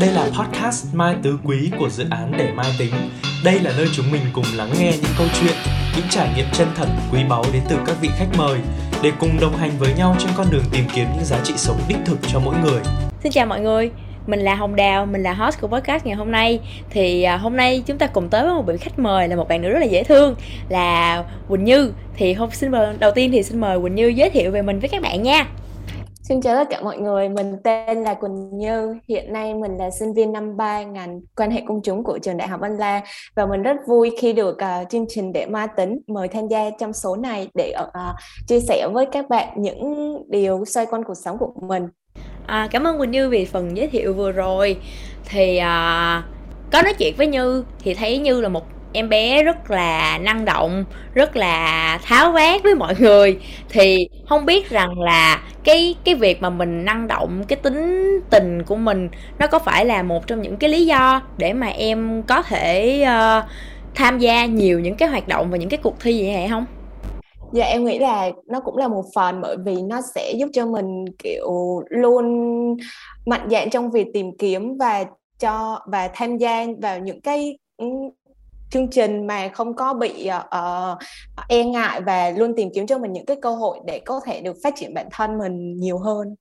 Đây là podcast Mai Tứ Quý của dự án Để Mai Tính. Đây là nơi chúng mình cùng lắng nghe những câu chuyện, những trải nghiệm chân thật, quý báu đến từ các vị khách mời để cùng đồng hành với nhau trên con đường tìm kiếm những giá trị sống đích thực cho mỗi người. Xin chào mọi người, mình là Hồng Đào, mình là host của podcast ngày hôm nay Thì à, hôm nay chúng ta cùng tới với một vị khách mời là một bạn nữ rất là dễ thương Là Quỳnh Như Thì hôm xin mời, đầu tiên thì xin mời Quỳnh Như giới thiệu về mình với các bạn nha Xin chào tất cả mọi người, mình tên là Quỳnh Như, hiện nay mình là sinh viên năm 3 ngành quan hệ công chúng của trường Đại học Anh La và mình rất vui khi được uh, chương trình để ma tính mời tham gia trong số này để uh, chia sẻ với các bạn những điều xoay quanh cuộc sống của mình. À, cảm ơn Quỳnh Như vì phần giới thiệu vừa rồi. Thì uh, có nói chuyện với Như thì thấy Như là một em bé rất là năng động rất là tháo vát với mọi người. Thì không biết rằng là cái cái việc mà mình năng động cái tính tình của mình nó có phải là một trong những cái lý do để mà em có thể uh, tham gia nhiều những cái hoạt động và những cái cuộc thi vậy hay không? Dạ em nghĩ là nó cũng là một phần bởi vì nó sẽ giúp cho mình kiểu luôn mạnh dạn trong việc tìm kiếm và cho và tham gia vào những cái chương trình mà không có bị uh, e ngại và luôn tìm kiếm cho mình những cái cơ hội để có thể được phát triển bản thân mình nhiều hơn.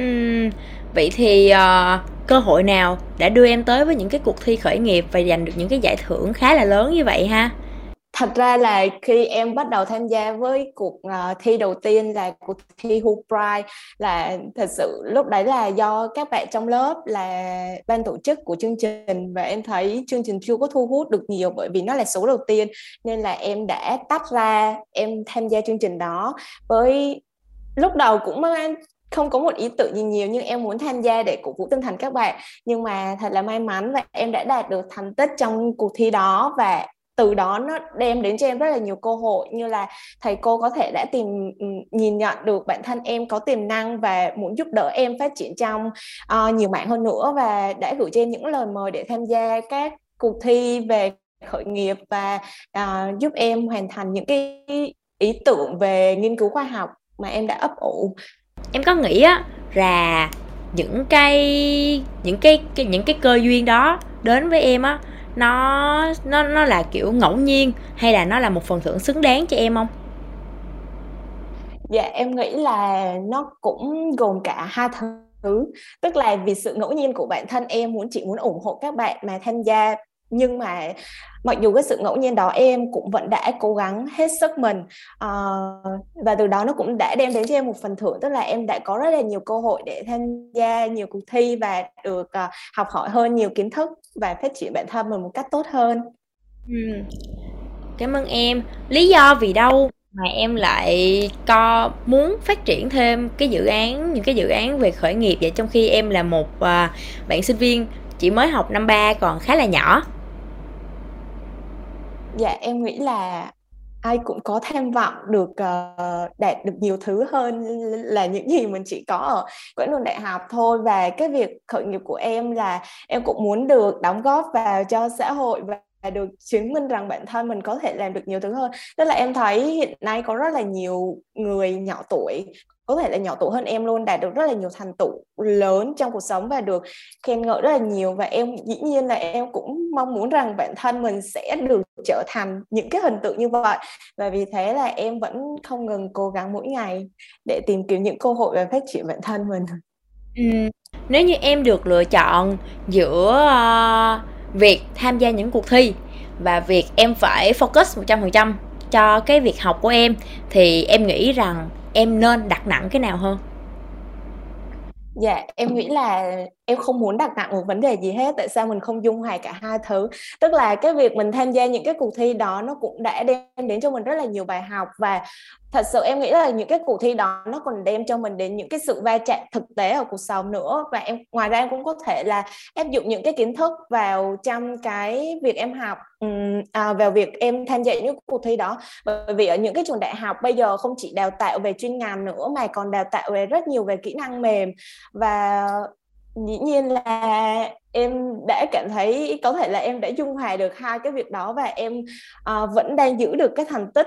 Uhm, vậy thì uh, cơ hội nào đã đưa em tới với những cái cuộc thi khởi nghiệp và giành được những cái giải thưởng khá là lớn như vậy ha? Thật ra là khi em bắt đầu tham gia với cuộc uh, thi đầu tiên là cuộc thi Who Pride là thật sự lúc đấy là do các bạn trong lớp là ban tổ chức của chương trình và em thấy chương trình chưa có thu hút được nhiều bởi vì nó là số đầu tiên nên là em đã tách ra em tham gia chương trình đó. Với lúc đầu cũng không có một ý tưởng gì nhiều nhưng em muốn tham gia để cổ vũ tinh thần các bạn. Nhưng mà thật là may mắn và em đã đạt được thành tích trong cuộc thi đó và từ đó nó đem đến cho em rất là nhiều cơ hội như là thầy cô có thể đã tìm ừ, nhìn nhận được bản thân em có tiềm năng và muốn giúp đỡ em phát triển trong uh, nhiều mạng hơn nữa và đã gửi cho em những lời mời để tham gia các cuộc thi về khởi nghiệp và uh, giúp em hoàn thành những cái ý tưởng về nghiên cứu khoa học mà em đã ấp ủ. Em có nghĩ á là những cái những cái, cái những cái cơ duyên đó đến với em á nó nó nó là kiểu ngẫu nhiên hay là nó là một phần thưởng xứng đáng cho em không? Dạ em nghĩ là nó cũng gồm cả hai thứ. Tức là vì sự ngẫu nhiên của bản thân em, muốn chỉ muốn ủng hộ các bạn mà tham gia, nhưng mà mặc dù cái sự ngẫu nhiên đó em cũng vẫn đã cố gắng hết sức mình uh, và từ đó nó cũng đã đem đến cho em một phần thưởng tức là em đã có rất là nhiều cơ hội để tham gia nhiều cuộc thi và được uh, học hỏi hơn nhiều kiến thức và phát triển bản thân mình một cách tốt hơn. Ừ. cảm ơn em. Lý do vì đâu mà em lại co muốn phát triển thêm cái dự án những cái dự án về khởi nghiệp? Vậy trong khi em là một uh, bạn sinh viên chỉ mới học năm ba còn khá là nhỏ dạ em nghĩ là ai cũng có tham vọng được uh, đạt được nhiều thứ hơn là những gì mình chỉ có ở quãng đường đại học thôi. Và cái việc khởi nghiệp của em là em cũng muốn được đóng góp vào cho xã hội và được chứng minh rằng bản thân mình có thể làm được nhiều thứ hơn. Tức là em thấy hiện nay có rất là nhiều người nhỏ tuổi có thể là nhỏ tuổi hơn em luôn đạt được rất là nhiều thành tựu lớn trong cuộc sống và được khen ngợi rất là nhiều và em dĩ nhiên là em cũng mong muốn rằng bản thân mình sẽ được trở thành những cái hình tượng như vậy và vì thế là em vẫn không ngừng cố gắng mỗi ngày để tìm kiếm những cơ hội và phát triển bản thân mình ừ. nếu như em được lựa chọn giữa uh, việc tham gia những cuộc thi và việc em phải focus 100% cho cái việc học của em thì em nghĩ rằng em nên đặt nặng cái nào hơn? Dạ, em nghĩ là em không muốn đặt nặng một vấn đề gì hết tại sao mình không dung hòa cả hai thứ? Tức là cái việc mình tham gia những cái cuộc thi đó nó cũng đã đem đến cho mình rất là nhiều bài học và thật sự em nghĩ là những cái cuộc thi đó nó còn đem cho mình đến những cái sự va chạm thực tế ở cuộc sống nữa. Và em ngoài ra em cũng có thể là áp dụng những cái kiến thức vào trong cái việc em học à, vào việc em tham gia những cuộc thi đó. Bởi vì ở những cái trường đại học bây giờ không chỉ đào tạo về chuyên ngành nữa mà còn đào tạo về rất nhiều về kỹ năng mềm. Và dĩ nhiên là em đã cảm thấy có thể là em đã dung hòa được hai cái việc đó và em uh, vẫn đang giữ được cái thành tích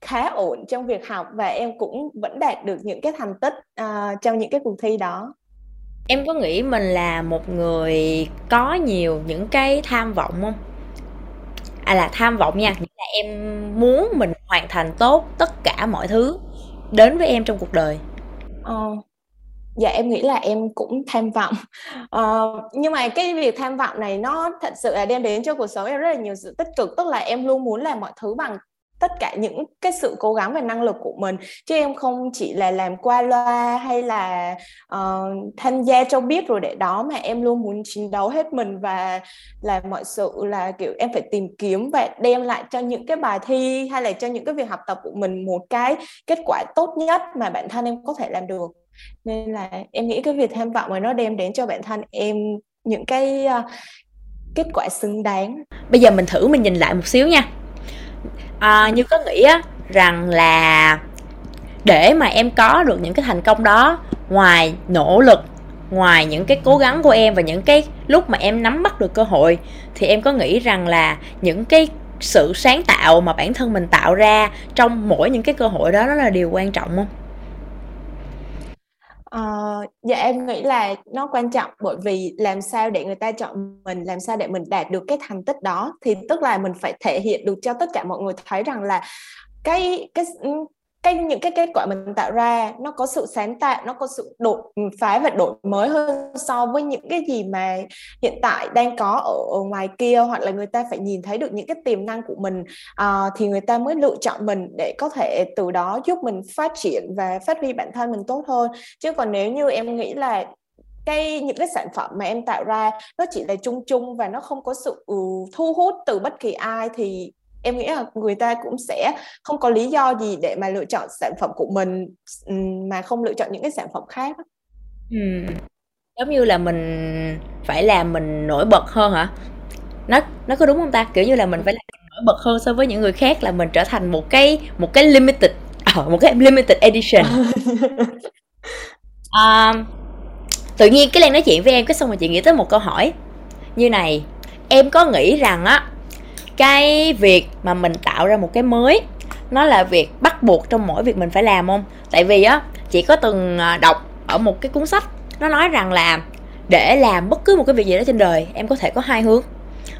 khá ổn trong việc học và em cũng vẫn đạt được những cái thành tích uh, trong những cái cuộc thi đó. Em có nghĩ mình là một người có nhiều những cái tham vọng không? À là tham vọng nha nghĩa là em muốn mình hoàn thành tốt tất cả mọi thứ đến với em trong cuộc đời. Ờ, dạ em nghĩ là em cũng tham vọng. Ờ, nhưng mà cái việc tham vọng này nó thật sự là đem đến cho cuộc sống em rất là nhiều sự tích cực tức là em luôn muốn làm mọi thứ bằng tất cả những cái sự cố gắng và năng lực của mình chứ em không chỉ là làm qua loa hay là uh, tham gia cho biết rồi để đó mà em luôn muốn chiến đấu hết mình và làm mọi sự là kiểu em phải tìm kiếm và đem lại cho những cái bài thi hay là cho những cái việc học tập của mình một cái kết quả tốt nhất mà bản thân em có thể làm được. Nên là em nghĩ cái việc tham vọng mà nó đem đến cho bản thân em những cái uh, kết quả xứng đáng. Bây giờ mình thử mình nhìn lại một xíu nha à, như có nghĩ á rằng là để mà em có được những cái thành công đó ngoài nỗ lực ngoài những cái cố gắng của em và những cái lúc mà em nắm bắt được cơ hội thì em có nghĩ rằng là những cái sự sáng tạo mà bản thân mình tạo ra trong mỗi những cái cơ hội đó nó là điều quan trọng không? Uh, dạ em nghĩ là nó quan trọng bởi vì làm sao để người ta chọn mình làm sao để mình đạt được cái thành tích đó. Thì tức là mình phải thể hiện được cho tất cả mọi người thấy rằng là cái cái cái những cái kết quả mình tạo ra nó có sự sáng tạo nó có sự đột phá và đổi mới hơn so với những cái gì mà hiện tại đang có ở, ở ngoài kia hoặc là người ta phải nhìn thấy được những cái tiềm năng của mình uh, thì người ta mới lựa chọn mình để có thể từ đó giúp mình phát triển và phát huy bản thân mình tốt hơn. Chứ còn nếu như em nghĩ là cái những cái sản phẩm mà em tạo ra nó chỉ là chung chung và nó không có sự uh, thu hút từ bất kỳ ai thì em nghĩ là người ta cũng sẽ không có lý do gì để mà lựa chọn sản phẩm của mình mà không lựa chọn những cái sản phẩm khác ừ. giống như là mình phải làm mình nổi bật hơn hả? Nó nó có đúng không ta? Kiểu như là mình phải làm nổi bật hơn so với những người khác là mình trở thành một cái một cái limited uh, một cái limited edition. Uh, tự nhiên cái Lan nói chuyện với em cái xong rồi chị nghĩ tới một câu hỏi. Như này em có nghĩ rằng á cái việc mà mình tạo ra một cái mới nó là việc bắt buộc trong mỗi việc mình phải làm không? Tại vì á chị có từng ờ, đọc ở một cái cuốn sách nó nói rằng là để làm bất cứ một cái việc gì đó trên đời em có thể có hai hướng.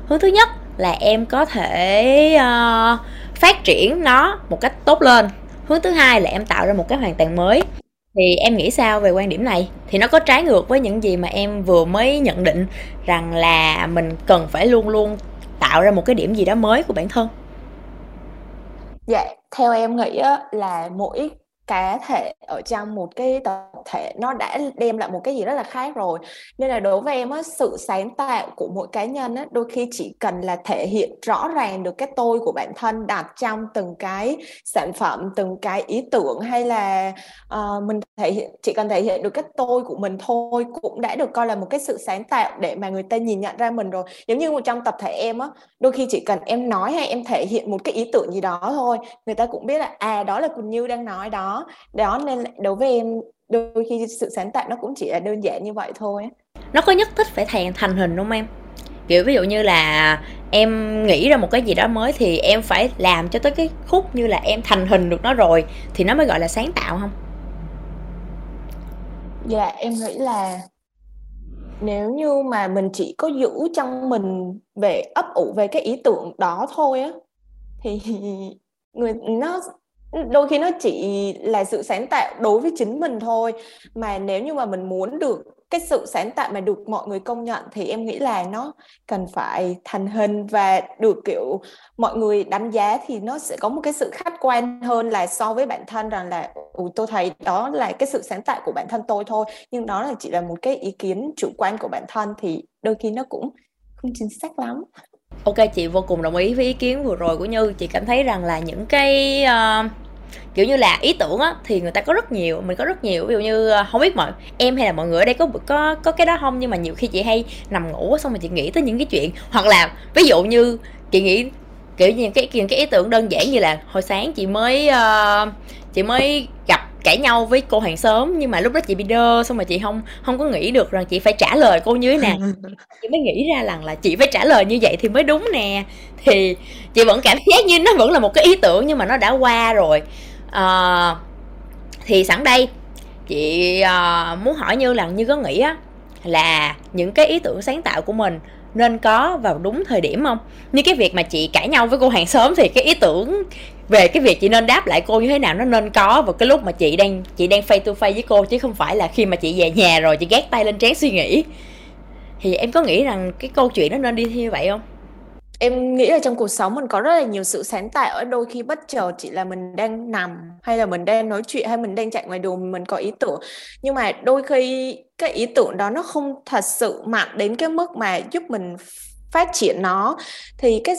Hướng thứ nhất là em có thể uh, phát triển nó một cách tốt lên. Hướng thứ hai là em tạo ra một cái hoàn toàn mới. Thì em nghĩ sao về quan điểm này? Thì nó có trái ngược với những gì mà em vừa mới nhận định rằng là mình cần phải luôn luôn tạo ra một cái điểm gì đó mới của bản thân? Dạ theo em nghĩ là mỗi cá thể ở trong một cái tập thể nó đã đem lại một cái gì rất là khác rồi. Nên là đối với em á, sự sáng tạo của mỗi cá nhân á, đôi khi chỉ cần là thể hiện rõ ràng được cái tôi của bản thân đặt trong từng cái sản phẩm từng cái ý tưởng hay là uh, mình thể hiện chỉ cần thể hiện được cái tôi của mình thôi cũng đã được coi là một cái sự sáng tạo để mà người ta nhìn nhận ra mình rồi. Giống như một trong tập thể em á đôi khi chỉ cần em nói hay em thể hiện một cái ý tưởng gì đó thôi người ta cũng biết là à đó là Quỳnh Như đang nói đó đó nên đối với em đôi khi sự sáng tạo nó cũng chỉ là đơn giản như vậy thôi nó có nhất thiết phải thành thành hình không em? Kiểu ví dụ như là em nghĩ ra một cái gì đó mới thì em phải làm cho tới cái khúc như là em thành hình được nó rồi thì nó mới gọi là sáng tạo không? Dạ em nghĩ là nếu như mà mình chỉ có giữ trong mình về ấp ủ về cái ý tưởng đó thôi á thì người nó đôi khi nó chỉ là sự sáng tạo đối với chính mình thôi. Mà nếu như mà mình muốn được cái sự sáng tạo mà được mọi người công nhận thì em nghĩ là nó cần phải thành hình và được kiểu mọi người đánh giá thì nó sẽ có một cái sự khách quan hơn là so với bản thân rằng là ừ, tôi thấy đó là cái sự sáng tạo của bản thân tôi thôi. Nhưng đó là chỉ là một cái ý kiến chủ quan của bản thân thì đôi khi nó cũng không chính xác lắm. Ok chị vô cùng đồng ý với ý kiến vừa rồi của như. Chị cảm thấy rằng là những cái uh, kiểu như là ý tưởng á thì người ta có rất nhiều mình có rất nhiều. Ví dụ như ờ, không biết mọi em hay là mọi người ở đây có có có cái đó không? Nhưng mà nhiều khi chị hay nằm ngủ xong rồi chị nghĩ tới những cái chuyện. Hoặc là ví dụ như chị nghĩ kiểu như cái những cái ý tưởng đơn giản như là hồi sáng chị mới uh, chị mới gặp cãi nhau với cô hàng xóm nhưng mà lúc đó chị bị đơ xong rồi chị không không có nghĩ được rằng chị phải trả lời cô như thế nào. Chị mới nghĩ ra rằng là chị phải trả lời như vậy thì mới đúng nè. Thì chị vẫn cảm giác như nó vẫn là một cái ý tưởng nhưng mà nó đã qua rồi. À, thì sẵn đây chị à, muốn hỏi như là như có nghĩ á là những cái ý tưởng sáng tạo của mình nên có vào đúng thời điểm không? Như cái việc mà chị cãi nhau với cô hàng xóm thì cái ý tưởng về cái việc chị nên đáp lại cô như thế nào nó nên có vào cái lúc mà chị đang chị đang face to face với cô, chứ không phải là khi mà chị về nhà rồi chị gác tay lên trán suy nghĩ. Thì em có nghĩ rằng cái câu chuyện nó nên đi như vậy không? Em nghĩ là trong cuộc sống mình có rất là nhiều sự sáng tạo đôi khi bất chợt chỉ là mình đang nằm, hay là mình đang nói chuyện, hay mình đang chạy ngoài đường, mình có ý tưởng. Nhưng mà đôi khi cái ý tưởng đó nó không thật sự mạnh đến cái mức mà giúp mình phát triển nó. Thì cái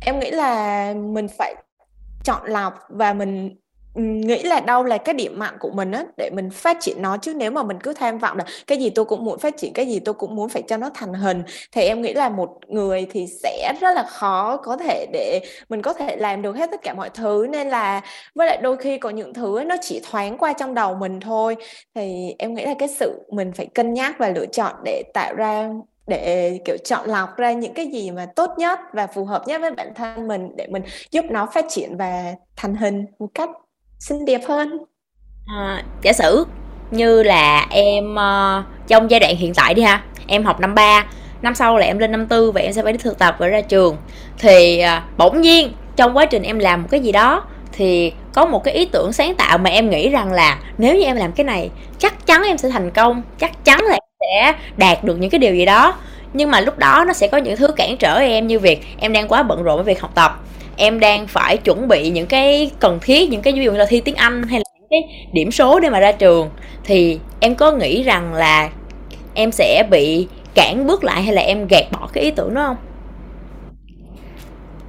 em nghĩ là mình phải chọn lọc và mình nghĩ là đâu là cái điểm mạnh của mình á, để mình phát triển nó chứ nếu mà mình cứ tham vọng là cái gì tôi cũng muốn phát triển, cái gì tôi cũng muốn phải cho nó thành hình, thì em nghĩ là một người thì sẽ rất là khó có thể để mình có thể làm được hết tất cả mọi thứ. Nên là với lại đôi khi có những thứ nó chỉ thoáng qua trong đầu mình thôi. Thì em nghĩ là cái sự mình phải cân nhắc và lựa chọn để tạo ra, để, kiểu, chọn lọc ra những cái gì mà tốt nhất và phù hợp nhất với bản thân mình để mình giúp nó phát triển và thành hình một cách xinh đẹp hơn. À, giả sử như là em uh, trong giai đoạn hiện tại đi ha em học năm 3 năm sau là em lên năm tư và em sẽ phải đi thực tập và ra trường. Thì uh, bỗng nhiên trong quá trình em làm một cái gì đó thì có một cái ý tưởng sáng tạo mà em nghĩ rằng là nếu như em làm cái này chắc chắn em sẽ thành công chắc chắn là em sẽ đạt được những cái điều gì đó. Nhưng mà lúc đó nó sẽ có những thứ cản trở em như việc em đang quá bận rộn với việc học tập em đang phải chuẩn bị những cái cần thiết, những cái, ví dụ như là thi tiếng anh hay là những cái điểm số để mà ra trường. Thì em có nghĩ rằng là em sẽ bị cản bước lại hay là em gạt bỏ cái ý tưởng đó không?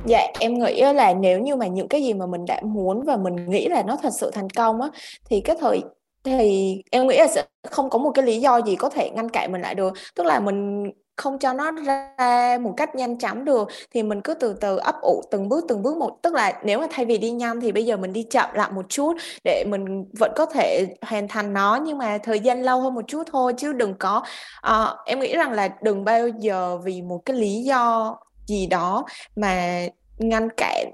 Dạ em nghĩ là nếu như mà những cái gì mà mình đã muốn và mình nghĩ là nó thật sự thành công á, thì cái thời, thì em nghĩ là sẽ không có một cái lý do gì có thể ngăn cản mình lại được. Tức là mình không cho nó ra một cách nhanh chóng được thì mình cứ từ từ ấp ủ từng bước từng bước một. Tức là nếu mà thay vì đi nhanh thì bây giờ mình đi chậm lại một chút để mình vẫn có thể hoàn thành nó nhưng mà thời gian lâu hơn một chút thôi chứ đừng có uh, em nghĩ rằng là đừng bao giờ vì một cái lý do gì đó mà ngăn cản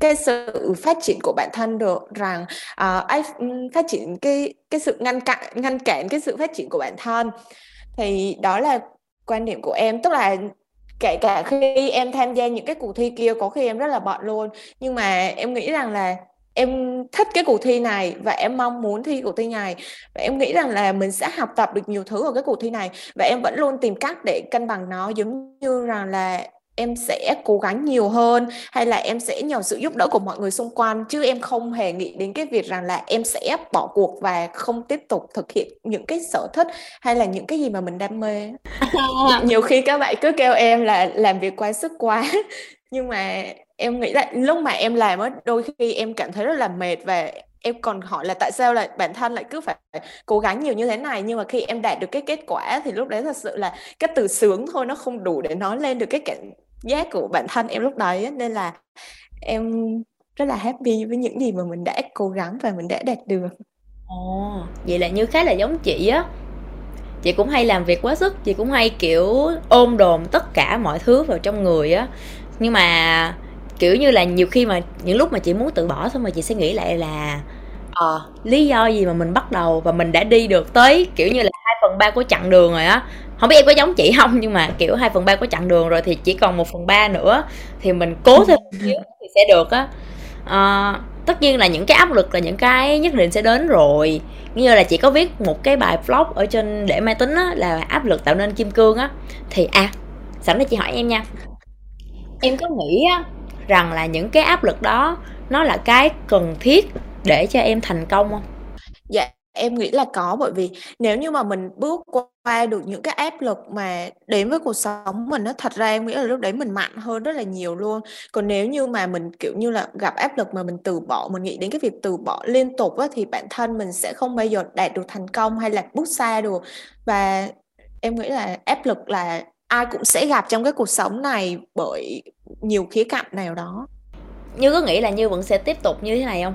cái sự phát triển của bản thân được rằng uh, phát triển cái cái sự ngăn cản ngăn cản cái sự phát triển của bản thân. Thì đó là quan điểm của em. Tức là kể cả khi em tham gia những cái cuộc thi kia, có khi em rất là bận luôn. Nhưng mà em nghĩ rằng là em thích cái cuộc thi này và em mong muốn thi cuộc thi này. Và em nghĩ rằng là mình sẽ học tập được nhiều thứ ở cái cuộc thi này. Và em vẫn luôn tìm cách để cân bằng nó, giống như rằng là em sẽ cố gắng nhiều hơn hay là em sẽ nhờ sự giúp đỡ của mọi người xung quanh chứ em không hề nghĩ đến cái việc rằng là em sẽ bỏ cuộc và không tiếp tục thực hiện những cái sở thích hay là những cái gì mà mình đam mê. Nhiều khi các bạn cứ kêu em là làm việc quá sức quá. Nhưng mà em nghĩ là lúc mà em làm á đôi khi em cảm thấy rất là mệt và em còn hỏi là tại sao lại bản thân lại cứ phải cố gắng nhiều như thế này. Nhưng mà khi em đạt được cái kết quả thì lúc đấy thật sự là cái từ sướng thôi nó không đủ để nói lên được cái cảm giá của bản thân em lúc đấy nên là em rất là happy với những gì mà mình đã cố gắng và mình đã đạt được. Ồ, vậy là như khá là giống chị á. Chị cũng hay làm việc quá sức, chị cũng hay, kiểu, ôm đồm tất cả mọi thứ vào trong người á. Nhưng mà, kiểu như là, nhiều khi mà, những lúc mà chị muốn tự bỏ xong mà chị sẽ nghĩ lại là ờ lý do gì mà mình bắt đầu và mình đã đi được tới kiểu như là hai phần ba của chặng đường rồi á? Không biết em có giống chị không nhưng mà kiểu hai phần ba của chặng đường rồi thì chỉ còn một phần ba nữa thì mình cố thêm một xíu thì sẽ được á. À, tất nhiên là những cái áp lực là những cái nhất định sẽ đến rồi. Như là chị có viết một cái bài blog ở trên để máy tính á là áp lực tạo nên kim cương á. Thì à sẵn đây chị hỏi em nha. Em có nghĩ á rằng là những cái áp lực đó nó là cái cần thiết để cho em thành công không? Dạ em nghĩ là có bởi vì nếu như mà mình bước qua được những cái áp lực mà đến với cuộc sống mình nó thật ra em nghĩ là lúc đấy mình mạnh hơn rất là nhiều luôn. Còn nếu như mà mình kiểu như là gặp áp lực mà mình từ bỏ mình nghĩ đến cái việc từ bỏ liên tục á, thì bản thân mình sẽ không bao giờ đạt được thành công hay là bước xa được. Và em nghĩ là áp lực là ai cũng sẽ gặp trong cái cuộc sống này bởi nhiều khía cạnh nào đó. Như có nghĩ là như vẫn sẽ tiếp tục như thế này không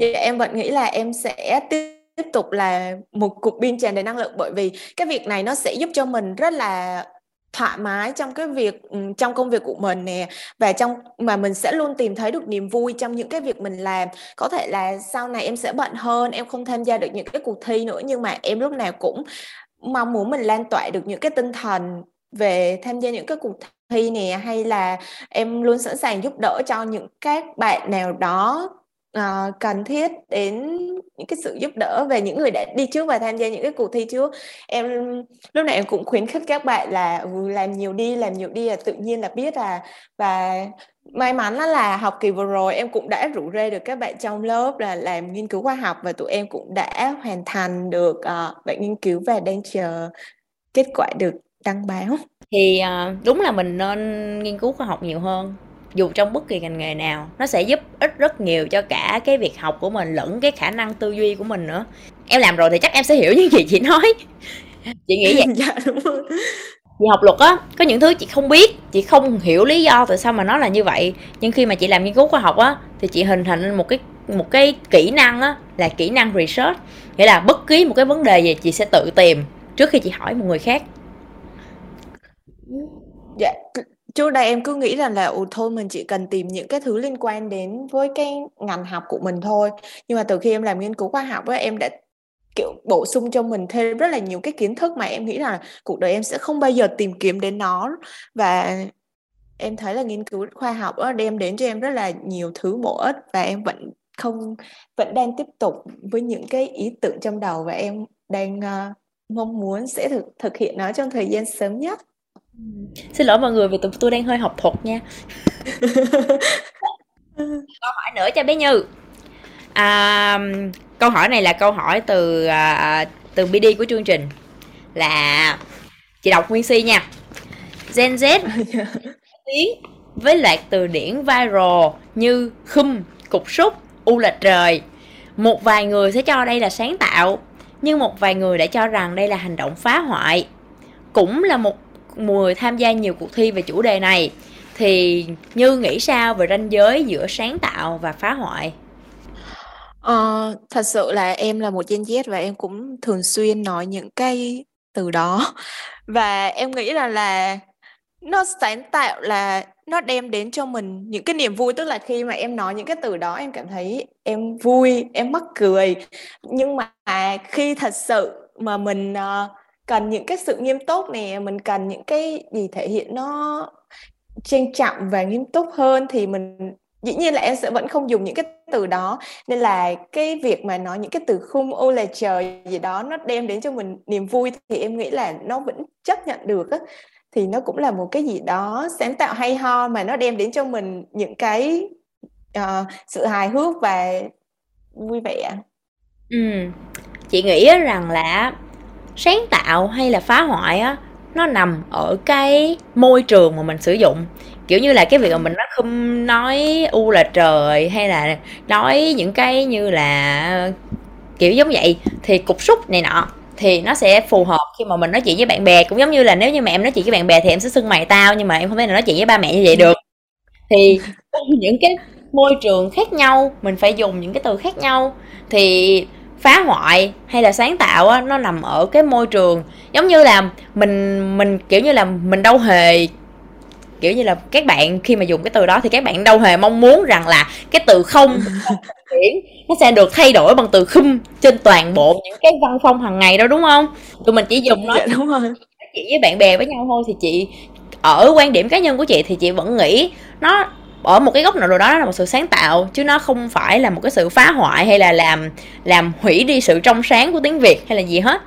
dạ em vẫn nghĩ là em sẽ tiếp tiếp tục là một cục pin tràn đầy năng lượng bởi vì cái việc này nó sẽ giúp cho mình rất là thoải mái trong cái việc ừ, trong công việc của mình nè. Và trong, mà mình sẽ luôn tìm thấy được niềm vui trong những cái việc mình làm. Có thể là sau này em sẽ bận hơn, em không tham gia được những cái cuộc thi nữa, nhưng mà em lúc nào cũng mong muốn mình lan tỏa được những cái tinh thần về tham gia những cái cuộc thi nè, hay là em luôn sẵn sàng giúp đỡ cho những các bạn nào đó uh, cần thiết đến những cái sự giúp đỡ về những người đã đi trước và tham gia những cái cuộc thi trước. Em lúc này em cũng khuyến khích các bạn là ừ, làm nhiều đi làm nhiều đi là tự nhiên là biết à. Và may mắn là học kỳ vừa rồi em cũng đã rủ rê được các bạn trong lớp là làm nghiên cứu khoa học và tụi em cũng đã hoàn thành được ờ, uh, bạn nghiên cứu và đang chờ kết quả được đăng báo. Thì uh, đúng là mình nên nghiên cứu khoa học nhiều hơn dù trong bất kỳ ngành nghề nào nó sẽ giúp ích rất nhiều cho cả cái việc học của mình lẫn cái khả năng tư duy của mình nữa. Em làm rồi thì chắc em sẽ hiểu những gì chị nói. Chị nghĩ vậy. Dạ đúng rồi. Chị học luật á có những thứ chị không biết chị không hiểu lý do tại sao mà nó là như vậy. Nhưng khi mà chị làm nghiên cứu khoa học á thì chị hình thành một cái một cái kỹ năng á là kỹ năng research. Nghĩa là bất kỳ một cái vấn đề gì chị sẽ tự tìm trước khi chị hỏi một người khác. Dạ trước đây em cứ nghĩ rằng là ừ, thôi mình chỉ cần tìm những cái thứ liên quan đến với cái ngành học của mình thôi. Nhưng mà từ khi em làm nghiên cứu khoa học á em đã kiểu bổ sung cho mình thêm rất là nhiều cái kiến thức mà em nghĩ là cuộc đời em sẽ không bao giờ tìm kiếm đến nó. Và em thấy là nghiên cứu khoa học đó đem đến cho em rất là nhiều thứ bổ ích và em vẫn không vẫn đang tiếp tục với những cái ý tưởng trong đầu và em đang uh, mong muốn sẽ thực thực hiện nó trong thời gian sớm nhất xin lỗi mọi người vì tụi tôi đang hơi học thuật nha. Câu hỏi nữa cho bé như. À, câu hỏi này là câu hỏi từ à, từ BD của chương trình. Là chị đọc nguyên si nha. Gen Z tiếng với loạt từ điển viral như khum cục súc u là trời. Một vài người sẽ cho đây là sáng tạo nhưng một vài người đã cho rằng đây là hành động phá hoại. Cũng là một người tham gia nhiều cuộc thi về chủ đề này. Thì như nghĩ sao về ranh giới giữa sáng tạo và phá hoại? Ờ, thật sự là em là một Gen Z và em cũng thường xuyên nói những cái từ đó. Và em nghĩ là là nó sáng tạo là nó đem đến cho mình những cái niềm vui. Tức là khi mà em nói những cái từ đó em cảm thấy em vui em mắc cười. Nhưng mà khi thật sự mà mình uh, cần những cái sự nghiêm túc này mình cần những cái gì thể hiện nó trang trọng và nghiêm túc hơn thì mình dĩ nhiên là em sẽ vẫn không dùng những cái từ đó. Nên là cái việc mà nói những cái từ khung ô là trời gì đó nó đem đến cho mình niềm vui thì em nghĩ là nó vẫn chấp nhận được á. Thì nó cũng là một cái gì đó sáng tạo hay ho mà nó đem đến cho mình những cái uh, sự hài hước và vui vẻ. Ừ chị nghĩ rằng là sáng tạo hay là phá hoại á nó nằm ở cái môi trường mà mình sử dụng. Kiểu như là cái việc mà mình nói không nói u là trời hay là nói những cái như là kiểu giống vậy thì cục xúc này nọ thì nó sẽ phù hợp khi mà mình nói chuyện với bạn bè. Cũng giống như là nếu như mà em nói chuyện với bạn bè thì em sẽ xưng mày tao nhưng mà em không thể nào nói chuyện với ba mẹ như vậy được. Thì những cái môi trường khác nhau mình phải dùng những cái từ khác nhau. Thì phá hoại hay là sáng tạo á nó nằm ở cái môi trường. Giống như là mình mình kiểu như là mình đâu hề kiểu như là các bạn khi mà dùng cái từ đó thì các bạn đâu hề mong muốn rằng là cái từ không nó sẽ được thay đổi bằng từ khum trên toàn bộ những cái văn phong hàng ngày đó đúng không? Tụi mình chỉ dùng nó dạ, đúng rồi. chị với bạn bè với nhau thôi thì chị ở quan điểm cá nhân của chị thì chị vẫn nghĩ nó ở một cái góc nào đó đó là một sự sáng tạo chứ nó không phải là một cái sự phá hoại hay là làm làm hủy đi sự trong sáng của tiếng việt hay là gì hết.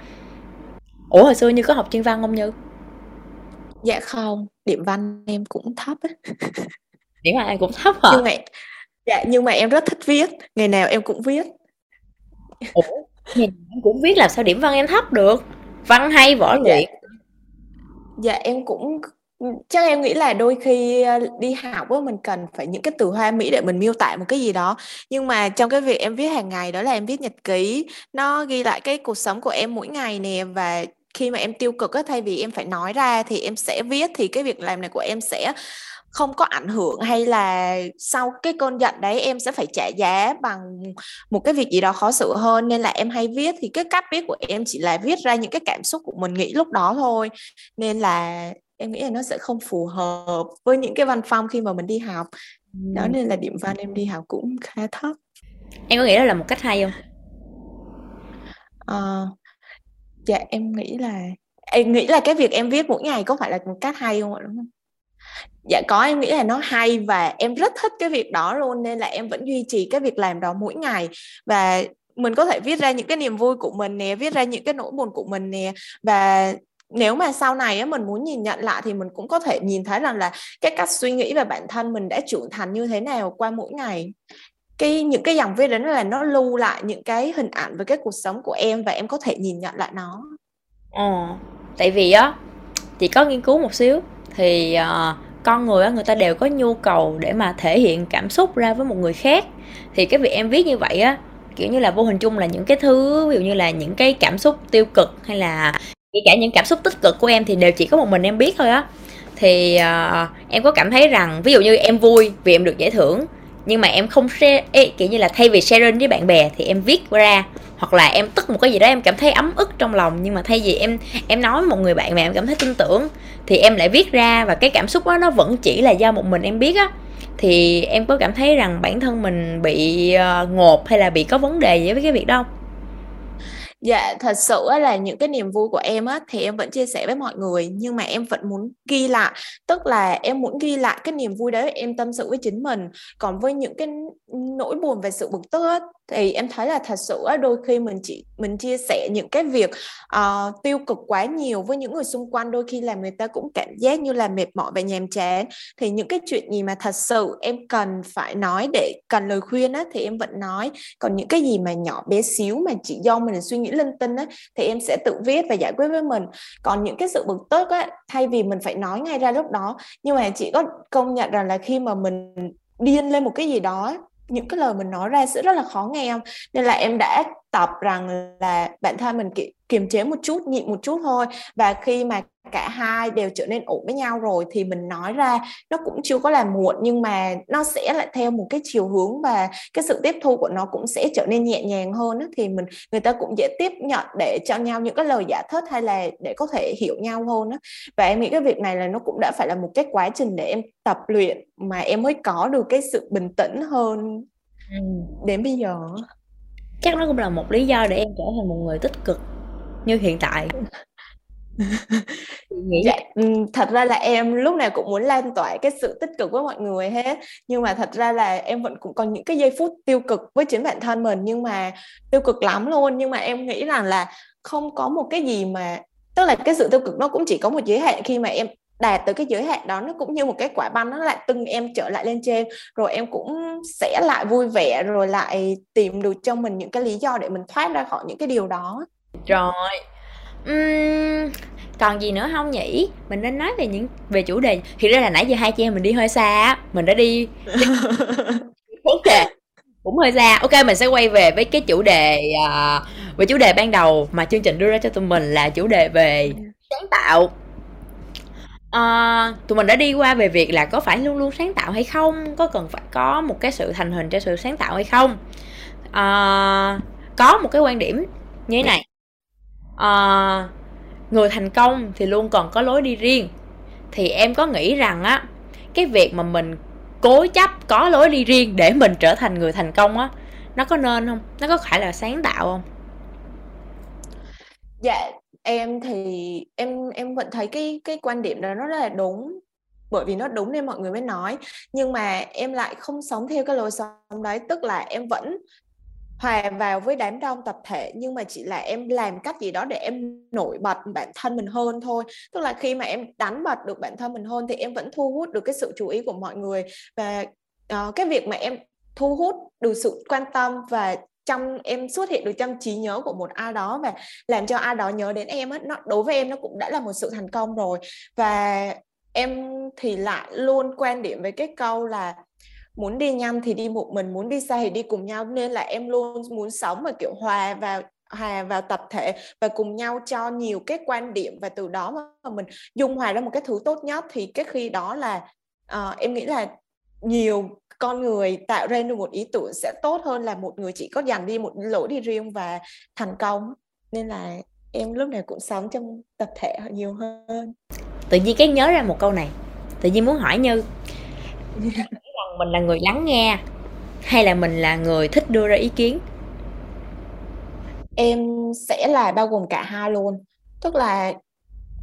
Ủa hồi xưa như có học chuyên văn không như? Dạ không điểm văn em cũng thấp á. Điểm văn em cũng thấp hả? Nhưng mà dạ nhưng mà em rất thích viết ngày nào em cũng viết. Ủa ngày nào em cũng viết là sao điểm văn em thấp được? Văn hay võ luyện? Dạ. dạ em cũng chắc em nghĩ là đôi khi ờ, đi học á, mình cần phải những cái từ hoa mỹ để mình miêu tả một cái gì đó. Nhưng mà trong cái việc em viết hàng ngày đó là em viết nhật ký, nó ghi lại cái cuộc sống của em mỗi ngày nè. Và khi mà em tiêu cực á, thay vì em phải nói ra thì em sẽ viết, thì cái việc làm này của em sẽ không có ảnh hưởng hay là sau cái cơn giận đấy em sẽ phải trả giá bằng một cái việc gì đó khó xử hơn. Nên là em hay viết, thì cái cách viết của em chỉ là viết ra những cái cảm xúc của mình nghĩ lúc đó thôi. Nên là em nghĩ là nó sẽ không phù hợp với những cái văn phong khi mà mình đi học. Đó nên là điểm văn em đi học cũng khá thấp. Em có nghĩ đó là một cách hay không? À, dạ em nghĩ là em nghĩ là cái việc em viết mỗi ngày có phải là một cách hay không ạ đúng không? Dạ có em nghĩ là nó hay và em rất thích cái việc đó luôn nên là em vẫn duy trì cái việc làm đó mỗi ngày. Và mình có thể viết ra những cái niềm vui của mình nè viết ra những cái nỗi buồn của mình nè. Và nếu mà sau này á, mình muốn nhìn nhận lại thì mình cũng có thể nhìn thấy rằng là cái cách suy nghĩ về bản thân mình đã trưởng thành như thế nào qua mỗi ngày. Cái những cái dòng viết đó là nó lưu lại những cái hình ảnh về cái cuộc sống của em và em có thể nhìn nhận lại nó. Ờ tại vì á chị có nghiên cứu một xíu thì uh, con người á người ta đều có nhu cầu để mà thể hiện cảm xúc ra với một người khác. Thì cái việc em viết như vậy á kiểu như là vô hình chung là những cái thứ ví dụ như là những cái cảm xúc tiêu cực hay là kể cả những cảm xúc tích cực của em thì đều chỉ có một mình em biết thôi á. Thì uh, em có cảm thấy rằng ví dụ như em vui vì em được giải thưởng nhưng mà em không share ê, kiểu như là thay vì share với bạn bè thì em viết ra hoặc là em tức một cái gì đó em cảm thấy ấm ức trong lòng nhưng mà thay vì em em nói với một người bạn mà em cảm thấy tin tưởng thì em lại viết ra và cái cảm xúc đó nó vẫn chỉ là do một mình em biết á. Thì em có cảm thấy rằng bản thân mình bị ờ, uh, ngột hay là bị có vấn đề gì với cái việc đó không? Dạ, thật sự là những cái niềm vui của em á thì em vẫn chia sẻ với mọi người nhưng mà em vẫn muốn ghi lại, tức là em muốn ghi lại cái niềm vui đấy em tâm sự với chính mình. Còn với những cái nỗi buồn về sự bực tức á, thì em thấy là thật sự đôi khi mình chỉ mình chia sẻ những cái việc uh, tiêu cực quá nhiều với những người xung quanh. Đôi khi làm người ta cũng cảm giác như là mệt mỏi và nhàm chán. Thì những cái chuyện gì mà thật sự em cần phải nói để cần lời khuyên á thì em vẫn nói. Còn những cái gì mà nhỏ bé xíu mà chỉ do mình suy nghĩ linh tinh á, thì em sẽ tự viết và giải quyết với mình. Còn những cái sự bực tức á, thay vì mình phải nói ngay ra lúc đó, nhưng mà chị có công nhận rằng là khi mà mình điên lên một cái gì đó, những cái lời mình nói ra sẽ rất là khó nghe không? Nên là em đã tập rằng là bản thân mình kiềm chế một chút nhịn một chút thôi và khi mà cả hai đều trở nên ổn với nhau rồi thì mình nói ra nó cũng chưa có là muộn nhưng mà nó sẽ lại theo một cái chiều hướng và cái sự tiếp thu của nó cũng sẽ trở nên nhẹ nhàng hơn đó. thì mình người ta cũng dễ tiếp nhận để cho nhau những cái lời giả thất hay là để có thể hiểu nhau hơn đó. và em nghĩ cái việc này là nó cũng đã phải là một cái quá trình để em tập luyện mà em mới có được cái sự bình tĩnh hơn đến bây giờ chắc nó cũng là một lý do để em trở thành một người tích cực như hiện tại. Nghĩ dạ, thật ra là em lúc nào cũng muốn lan tỏa cái sự tích cực với mọi người hết. Nhưng mà thật ra là em vẫn cũng còn những cái giây phút tiêu cực với chính bản thân mình nhưng mà tiêu cực lắm luôn. Nhưng mà em nghĩ rằng là không có một cái gì mà tức là cái sự tiêu cực nó cũng chỉ có một giới hạn khi mà em đạt tới cái giới hạn đó. Nó cũng như một cái quả băng nó lại từng em trở lại lên trên. Rồi em cũng sẽ lại vui vẻ rồi lại tìm được cho mình những cái lý do để mình thoát ra khỏi những cái điều đó rồi. Uhm, còn gì nữa không nhỉ? Mình nên nói về những về chủ đề. Thì ra là nãy giờ hai chị em mình đi hơi xa mình đã đi vấn đề cũng hơi xa. Ok mình sẽ quay về với cái chủ đề uh, về chủ đề ban đầu mà chương trình đưa ra cho tụi mình là chủ đề về sáng tạo. Uh, tụi mình đã đi qua về việc là có phải luôn luôn sáng tạo hay không? Có cần phải có một cái sự thành hình cho sự sáng tạo hay không? Uh, có một cái quan điểm như thế này à, người thành công thì luôn còn có lối đi riêng. Thì em có nghĩ rằng á cái việc mà mình cố chấp có lối đi riêng để mình trở thành người thành công á nó có nên không? Nó có phải là sáng tạo không? Dạ em thì em em vẫn thấy cái cái quan điểm đó nó rất là đúng. Bởi vì nó đúng nên mọi người mới nói. Nhưng mà em lại không sống theo cái lối sống đấy. Tức là em vẫn hòa vào với đám đông tập thể nhưng mà chỉ là em làm cách gì đó để em nổi bật bản thân mình hơn thôi. Tức là khi mà em đánh bật được bản thân mình hơn thì em vẫn thu hút được cái sự chú ý của mọi người. Và uh, cái việc mà em thu hút được sự quan tâm và trong em xuất hiện được trong trí nhớ của một ai đó và làm cho ai đó nhớ đến em á nó đối với em nó cũng đã là một sự thành công rồi. Và em thì lại luôn quan điểm với cái câu là muốn đi nhanh thì đi một mình muốn đi xa thì đi cùng nhau. Nên là em luôn muốn sống mà kiểu hòa vào hòa vào tập thể và cùng nhau cho nhiều cái quan điểm và từ đó mà mình dung hòa ra một cái thứ tốt nhất. Thì cái khi đó là uh, em nghĩ là nhiều con người tạo ra được một ý tưởng sẽ tốt hơn là một người chỉ có dành đi một lối đi riêng và thành công. Nên là em lúc này cũng sống trong tập thể nhiều hơn. Tự nhiên cái nhớ ra một câu này tự nhiên muốn hỏi như mình là người lắng nghe hay là mình là người thích đưa ra ý kiến? Em sẽ là bao gồm cả hai luôn. Tức là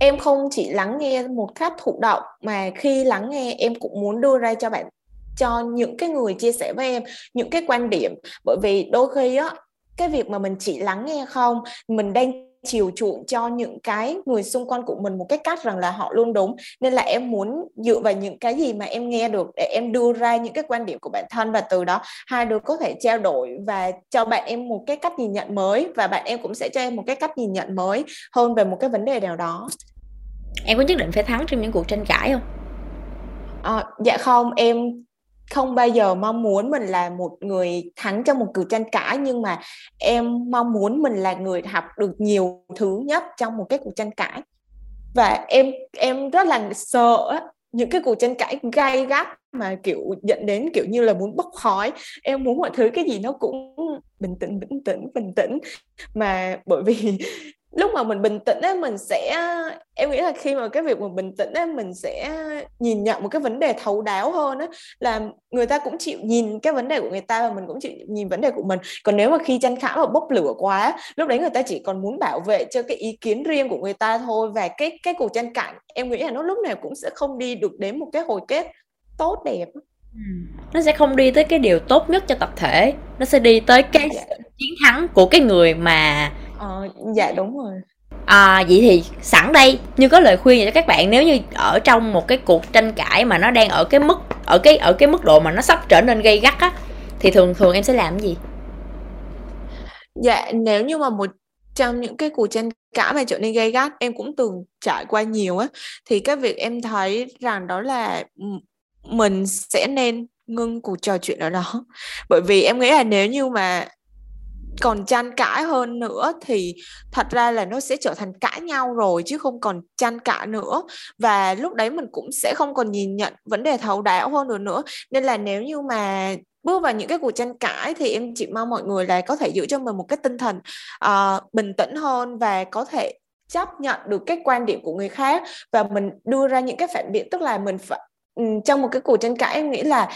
em không chỉ lắng nghe một cách thụ động, mà khi lắng nghe em cũng muốn đưa ra cho bạn, cho những cái người chia sẻ với em những cái quan điểm. Bởi vì đôi khi á, cái việc mà mình chỉ lắng nghe không, mình đang chiều chuộng cho những cái người xung quanh của mình một cái cách rằng là họ luôn đúng. Nên là em muốn dựa vào những cái gì mà em nghe được để em đưa ra những cái quan điểm của bản thân và từ đó hai đứa có thể trao đổi và cho bạn em một cái cách nhìn nhận mới và bạn em cũng sẽ cho em một cái cách nhìn nhận mới hơn về một cái vấn đề nào đó. Em có nhất định phải thắng trong những cuộc tranh cãi không? À, dạ không em không bao giờ mong muốn mình là một người thắng trong một cuộc tranh cãi, nhưng mà em mong muốn mình là người học được nhiều thứ nhất trong một cái cuộc tranh cãi. Và em em rất là sợ những cái cuộc tranh cãi gay gắt mà kiểu dẫn đến kiểu như là muốn bốc khói. Em muốn mọi thứ cái gì nó cũng bình tĩnh bình tĩnh bình tĩnh. Mà bởi vì lúc mà mình bình tĩnh ấy mình sẽ em nghĩ là khi mà cái việc mà bình tĩnh ấy mình sẽ nhìn nhận một cái vấn đề thấu đáo hơn á. Là người ta cũng chịu nhìn cái vấn đề của người ta và mình cũng chịu nhìn vấn đề của mình. Còn nếu mà khi tranh cãi mà bốc lửa quá lúc đấy người ta chỉ còn muốn bảo vệ cho cái ý kiến riêng của người ta thôi. Và cái cái cuộc tranh cãi em nghĩ là nó lúc nào cũng sẽ không đi được đến một cái hồi kết tốt đẹp nó sẽ không đi tới cái điều tốt nhất cho tập thể. Nó sẽ đi tới cái dạ. chiến thắng của cái người mà Ờ, dạ đúng rồi. À, vậy thì sẵn đây như có lời khuyên cho các bạn nếu như ở trong một cái cuộc tranh cãi mà nó đang ở cái mức ở cái ở cái mức độ mà nó sắp trở nên gây gắt á thì thường thường em sẽ làm cái gì? Dạ nếu như mà một trong những cái cuộc tranh cãi mà trở nên gây gắt em cũng từng trải qua nhiều á thì cái việc em thấy rằng đó là mình sẽ nên ngưng cuộc trò chuyện ở đó bởi vì em nghĩ là nếu như mà còn tranh cãi hơn nữa thì thật ra là nó sẽ trở thành cãi nhau rồi chứ không còn tranh cãi nữa. Và lúc đấy mình cũng sẽ không còn nhìn nhận vấn đề thấu đáo hơn được nữa. Nên là nếu như mà bước vào những cái cuộc tranh cãi thì em chỉ mong mọi người là có thể giữ cho mình một cái tinh thần uh, bình tĩnh hơn và có thể chấp nhận được cái quan điểm của người khác. Và mình đưa ra những cái phản biện tức là mình phải ừ, trong một cái cuộc tranh cãi em nghĩ là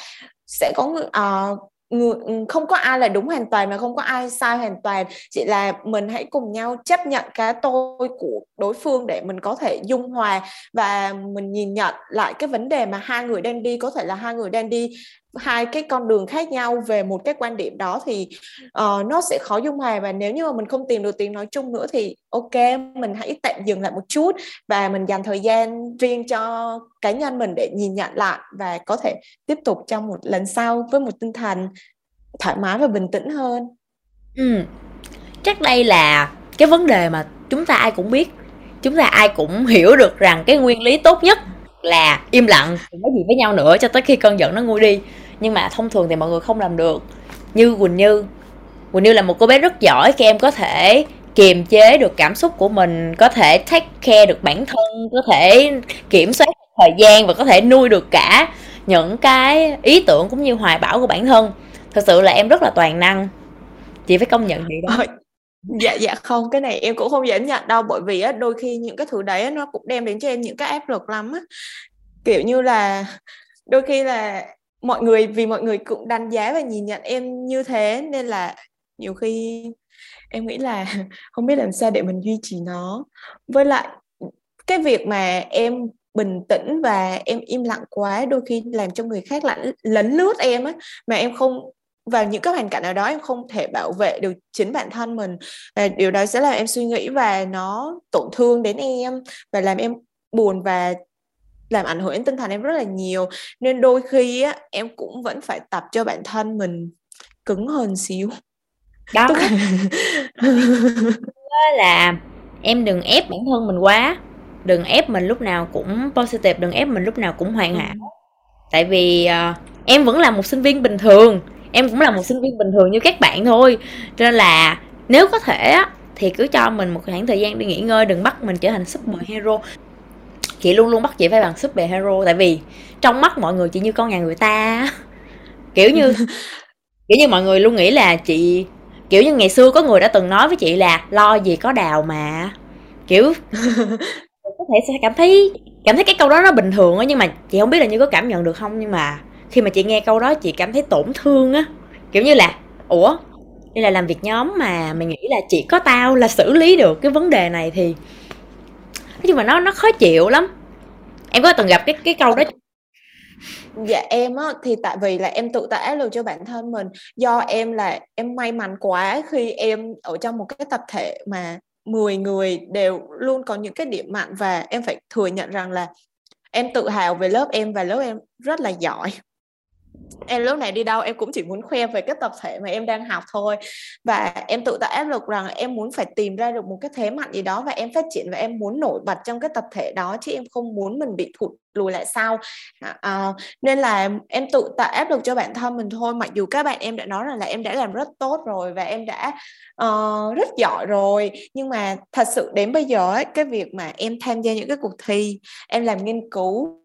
sẽ có uh, người ờ, Ừ, không có ai là đúng hoàn toàn mà không có ai sai hoàn toàn. Chỉ là mình hãy cùng nhau chấp nhận cái tôi của đối phương để mình có thể dung hòa và mình nhìn nhận lại cái vấn đề mà hai người đang đi. Có thể là hai người đang đi hai cái con đường khác nhau về một cái quan điểm đó thì uh, nó sẽ khó dung hòa. Và nếu như mà mình không tìm được tiếng nói chung nữa thì ok mình hãy tạm dừng lại một chút và mình dành thời gian riêng cho cá nhân mình để nhìn nhận lại và có thể tiếp tục trong một lần sau với một tinh thần thoải mái và bình tĩnh hơn. Ừ. Chắc đây là cái vấn đề mà chúng ta ai cũng biết. Chúng ta ai cũng hiểu được rằng cái nguyên lý tốt nhất là im lặng đừng nói gì với nhau nữa cho tới khi cơn giận nó nguôi đi nhưng mà thông thường thì mọi người không làm được. Như quỳnh như. Quỳnh như là một cô bé rất giỏi khi em có thể kiềm chế được cảm xúc của mình, có thể take care được bản thân, có thể kiểm soát thời gian và có thể nuôi được cả những cái ý tưởng cũng như hoài bão của bản thân. Thật sự là em rất là toàn năng. Chị phải công nhận điều đó. Dạ dạ không, cái này em cũng không dám nhận đâu, bởi vì á, đôi khi những cái thứ đấy nó cũng đem đến cho em những cái áp lực lắm á. Kiểu như là đôi khi là mọi người, vì mọi người cũng đánh giá và nhìn nhận em như thế nên là nhiều khi em nghĩ là không biết làm sao để mình duy trì nó. Với lại, cái việc mà em bình tĩnh và em im lặng quá đôi khi làm cho người khác lẫn lấn lướt em á, mà em không, vào những cái hoàn cảnh nào đó em không thể bảo vệ được chính bản thân mình. Và điều đó sẽ làm em suy nghĩ và nó tổn thương đến em và làm em buồn và làm ảnh hưởng đến tinh thần em rất là nhiều. Nên đôi khi á em cũng vẫn phải tập cho bản thân mình cứng hơn xíu. Đó. Là em đừng ép bản thân mình quá. Đừng ép mình lúc nào cũng positive đừng ép mình lúc nào cũng hoàn hảo. Tại vì uh, em vẫn là một sinh viên bình thường. Em cũng là một sinh viên bình thường như các bạn thôi. Cho nên là nếu có thể á thì cứ cho mình một khoảng thời gian đi nghỉ ngơi đừng bắt mình trở thành super hero chị luôn luôn bắt chị phải bằng super hero tại vì trong mắt mọi người chị như con nhà người ta kiểu như kiểu như mọi người luôn nghĩ là chị kiểu như ngày xưa có người đã từng nói với chị là lo gì có đào mà. Kiểu có thể sẽ cảm thấy cảm thấy cái câu đó nó bình thường á nhưng mà chị không biết là như có cảm nhận được không nhưng mà khi mà chị nghe câu đó chị cảm thấy tổn thương á. Kiểu như là ủa đây là làm việc nhóm mà mày nghĩ là chỉ có tao là xử lý được cái vấn đề này thì nói chung là nó nó khó chịu lắm. Em có từng gặp cái cái câu đó dạ em á, thì tại vì là em tự tạo áp lực cho bản thân mình. Do em là, em may mắn quá khi em ở trong một cái tập thể mà 10 người đều luôn có những cái điểm mạnh và em phải thừa nhận rằng là em tự hào về lớp em và lớp em rất là giỏi em lúc này đi đâu em cũng chỉ muốn khoe về cái tập thể mà em đang học thôi. Và em tự tạo áp lực rằng em muốn phải tìm ra được một cái thế mạnh gì đó và em phát triển và em muốn nổi bật trong cái tập thể đó chứ em không muốn mình bị thụt lùi lại sau. À, à, nên là em tự tạo áp lực cho bản thân mình thôi. Mặc dù các bạn em đã nói rằng là em đã làm rất tốt rồi và em đã uh, rất giỏi rồi nhưng mà thật sự đến bây giờ ấy, cái việc mà em tham gia những cái cuộc thi em làm nghiên cứu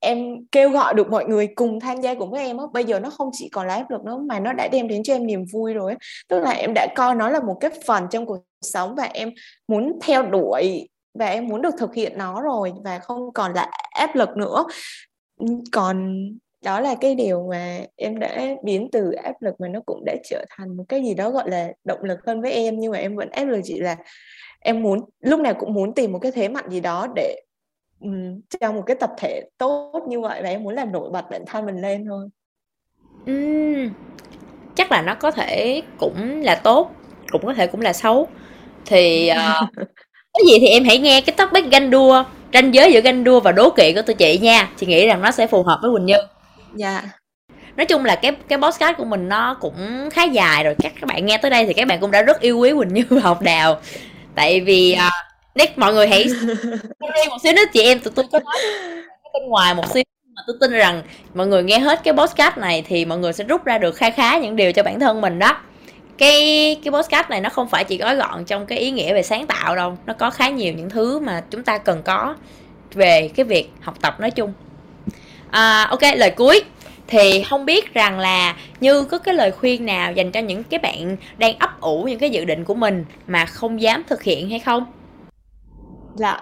em kêu gọi được mọi người cùng tham gia cùng với em á bây giờ nó không chỉ còn là áp lực nữa mà nó đã đem đến cho em niềm vui rồi tức là em đã coi nó là một cái phần trong cuộc sống và em muốn theo đuổi và em muốn được thực hiện nó rồi và không còn là áp lực nữa. Còn đó là cái điều mà em đã biến từ áp lực mà nó cũng đã trở thành một cái gì đó gọi là động lực hơn với em nhưng mà em vẫn áp lực chỉ là em muốn lúc nào cũng muốn tìm một cái thế mạnh gì đó để um, trong một cái tập thể tốt như vậy và em muốn làm nổi bật bản thân mình lên thôi. Uhm, chắc là nó có thể cũng là tốt cũng có thể cũng là xấu. Thì uh, cái gì thì em hãy nghe cái topic ganh đua ranh giới giữa ganh đua và đố kỵ của tụi chị nha. Chị nghĩ rằng nó sẽ phù hợp với quỳnh như. Dạ. Nói chung là cái cái podcast của mình nó cũng khá dài rồi. Các các bạn nghe tới đây thì các bạn cũng đã rất yêu quý quỳnh như học đào. Tại vì uh, next mọi người hãy riêng một xíu nữa. Chị em tụi tôi có nói bên ngoài một xíu mà tôi tin rằng mọi người nghe hết cái podcast này thì mọi người sẽ rút ra được kha khá những điều cho bản thân mình đó cái cái podcast này nó không phải chỉ gói gọn trong cái ý nghĩa về sáng tạo đâu. Nó có khá nhiều những thứ mà chúng ta cần có về cái việc học tập nói chung. À, ok lời cuối. Thì không biết rằng là như có cái lời khuyên nào dành cho những cái bạn đang ấp ủ những cái dự định của mình mà không dám thực hiện hay không? Dạ.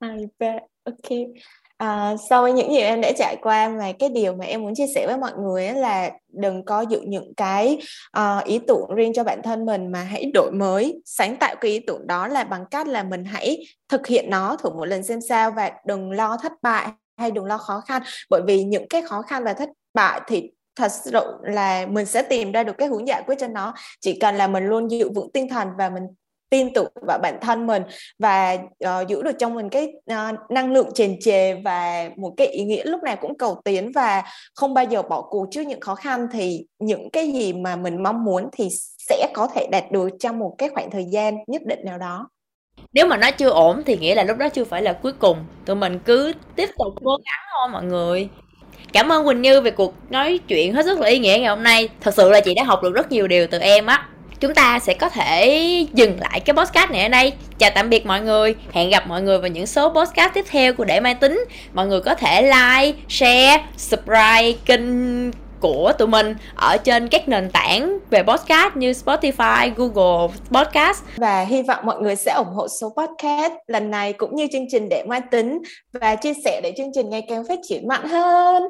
Ok. Ờ, à, sau với những gì em đã trải qua mà cái điều mà em muốn chia sẻ với mọi người là đừng có giữ những cái uh, ý tưởng riêng cho bản thân mình mà hãy đổi mới. Sáng tạo cái ý tưởng đó là bằng cách là mình hãy thực hiện nó thử một lần xem sao và đừng lo thất bại hay đừng lo khó khăn. Bởi vì những cái khó khăn và thất bại thì thật sự là mình sẽ tìm ra được cái hướng giải quyết cho nó. Chỉ cần là mình luôn giữ vững tinh thần và mình tin tưởng vào bản thân mình và uh, giữ được trong mình cái uh, năng lượng trền trề và một cái ý nghĩa lúc nào cũng cầu tiến và không bao giờ bỏ cuộc trước những khó khăn. Thì những cái gì mà mình mong muốn thì sẽ có thể đạt được trong một cái khoảng thời gian nhất định nào đó. Nếu mà nó chưa ổn thì nghĩa là lúc đó chưa phải là cuối cùng. Tụi mình cứ tiếp tục cố gắng thôi mọi người. Cảm ơn quỳnh như về cuộc nói chuyện hết sức là ý nghĩa ngày hôm nay. Thật sự là chị đã học được rất nhiều điều từ em á chúng ta sẽ có thể dừng lại cái podcast này ở đây chào tạm biệt mọi người hẹn gặp mọi người vào những số podcast tiếp theo của để mai tính mọi người có thể like share subscribe kênh của tụi mình ở trên các nền tảng về podcast như Spotify, Google Podcast và hy vọng mọi người sẽ ủng hộ số podcast lần này cũng như chương trình để mai tính và chia sẻ để chương trình ngày càng phát triển mạnh hơn.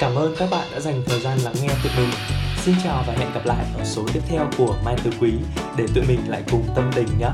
Cảm ơn các bạn đã dành thời gian lắng nghe tụi mình. Xin chào và hẹn gặp lại ở số tiếp theo của Mai Tứ Quý để tụi mình lại cùng tâm tình nhé.